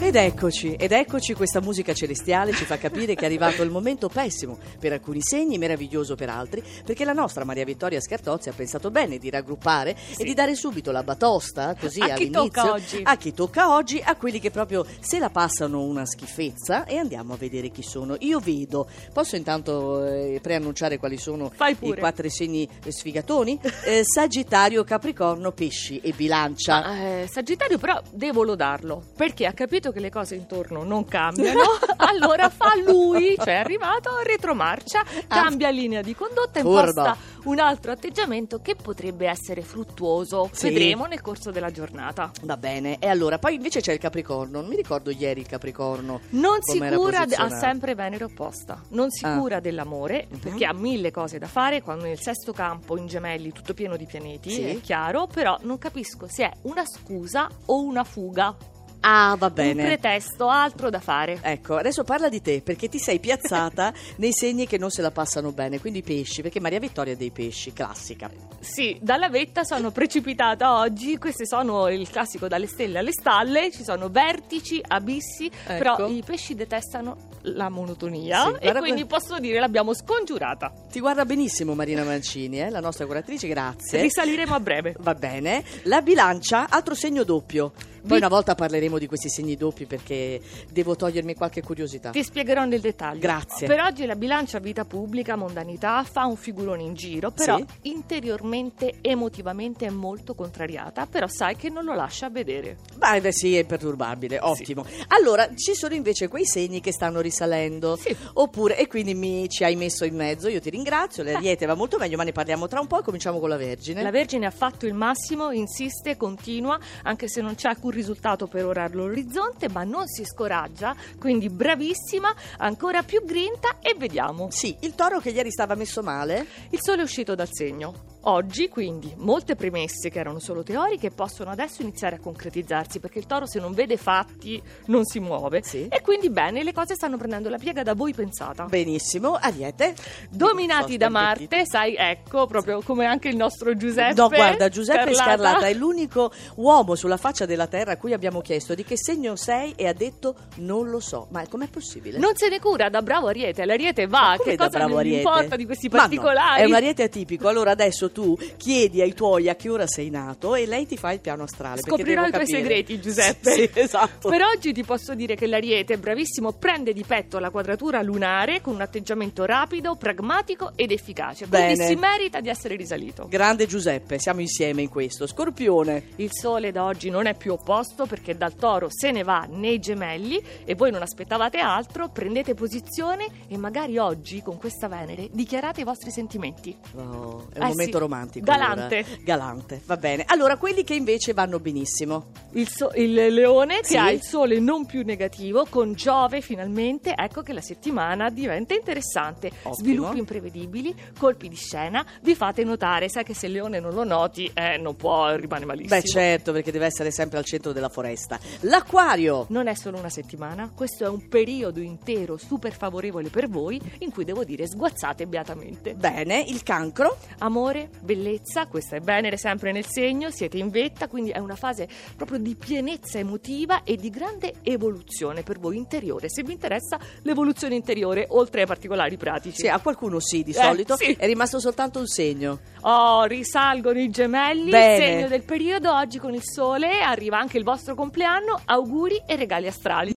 Ed eccoci, ed eccoci, questa musica celestiale ci fa capire che è arrivato il momento pessimo per alcuni segni, meraviglioso per altri, perché la nostra Maria Vittoria Scartozzi ha pensato bene di raggruppare e di dare subito la batosta, così A chi tocca oggi. a chi tocca oggi, a quelli che proprio se la passano una schifezza e andiamo a vedere chi sono. Io vedo, posso intanto eh, preannunciare quali sono i quattro segni eh, sfigatoni? Eh, Sagittario, Capricorno, Pesci e Bilancia. Ma, eh, Sagittario però devo lodarlo perché ha capito che le cose intorno non cambiano allora fa lui cioè è arrivato retromarcia cambia linea di condotta e imposta un altro atteggiamento che potrebbe essere fruttuoso Sì. vedremo nel corso della giornata Va bene, e allora poi invece c'è il Capricorno, non mi ricordo ieri il Capricorno. non si cura, ha sempre Venere opposta, non si Ah. cura dell'amore Mhm. perché ha mille cose da fare quando nel sesto campo in gemelli tutto pieno di pianeti, Sì. è chiaro, però non capisco se è una scusa o una fuga, Ah, va un bene. pretesto, altro da fare. Ecco, adesso parla di te, perché ti sei piazzata nei segni che non se la passano bene, quindi i pesci, perché Maria Vittoria è dei pesci, classica. Sì, dalla vetta sono precipitata oggi, queste sono il classico dalle stelle alle stalle, ci sono vertici, abissi, però i pesci detestano la monotonia Sì, e quindi posso dire l'abbiamo scongiurata. Ti guarda benissimo Marina Mancini, eh, la nostra curatrice, grazie. Risaliremo a breve. Va bene. La bilancia, altro segno doppio. Poi Vi- una volta parleremo di questi segni doppi perché devo togliermi qualche curiosità. Ti spiegherò nel dettaglio. Grazie. Per oggi la bilancia vita pubblica, mondanità, fa un figurone in giro, però Sì. interiormente, emotivamente è molto contrariata, però sai che non lo lascia vedere. Beh, beh, sì, è imperturbabile, ottimo. Allora, ci sono invece quei segni che stanno risalendo. Sì. Oppure, e quindi mi, ci hai messo in mezzo, io ti ringrazio, l'Ariete va molto meglio, ma ne parliamo tra un po', cominciamo con la Vergine. La Vergine ha fatto il massimo, insiste, continua, anche se non c'è alcun risultato per ora all'orizzonte, ma non si scoraggia, quindi bravissima, ancora più grinta e vediamo. Sì, il toro che ieri stava messo male. Il sole è uscito dal segno. Oggi, quindi, molte premesse che erano solo teoriche possono adesso iniziare a concretizzarsi perché il toro se non vede fatti non si muove. Sì. E quindi bene, le cose stanno prendendo la piega da voi pensata. Benissimo, Ariete. Dominati da. Marte, sai, ecco, proprio come anche il nostro Giuseppe. No, guarda, Giuseppe Scarlata. Scarlata è l'unico uomo sulla faccia della terra a cui abbiamo chiesto di che segno sei e ha detto non lo so. Ma com'è possibile? Non se ne cura, da bravo Ariete. L'Ariete va, che cosa bravo Ariete? importa di questi Ma no, particolari? è un ariete atipico. Allora adesso tu chiedi ai tuoi a che ora sei nato e lei ti fa il piano astrale. Scoprirò i tuoi capire. segreti, Giuseppe. Sì, sì, esatto. Per oggi ti posso dire che l'Ariete, bravissimo, prende di petto la quadratura lunare con un atteggiamento rapido, pragmatico ed efficace. Quindi Bene. si merita di essere risalito. Grande Giuseppe, siamo insieme in questo. Scorpione. Il sole da oggi non è più opposto perché dal toro se ne va nei gemelli e voi non aspettavate altro, prendete posizione e magari oggi con questa Venere dichiarate i vostri sentimenti. Oh, è un Eh momento sì, romantico. galante. allora. Galante, va bene. Allora, quelli che invece vanno benissimo. Il, so- il leone Sì. che ha il sole non più negativo con Giove finalmente, ecco che la settimana diventa interessante. Ottimo. Sviluppi imprevedibili, colpi di scena, vi fate notare, sai che se il leone non lo noti eh, non può, rimane malissimo. Beh, certo, perché deve essere sempre al centro della foresta. L'acquario. Non è solo una settimana, questo è un periodo intero super favorevole per voi in cui devo dire sguazzate beatamente. Bene, il cancro. Amore, bellezza, questa è Venere sempre nel segno, siete in vetta, quindi è una fase proprio di pienezza emotiva e di grande evoluzione per voi interiore. Se vi interessa l'evoluzione interiore, oltre ai particolari pratici. Sì, a qualcuno sì, di Eh, solito. sì. È rimasto soltanto un segno. Oh, risalgono i gemelli, Bene. segno del periodo, oggi con il sole, arriva anche il vostro compleanno, auguri e regali astrali.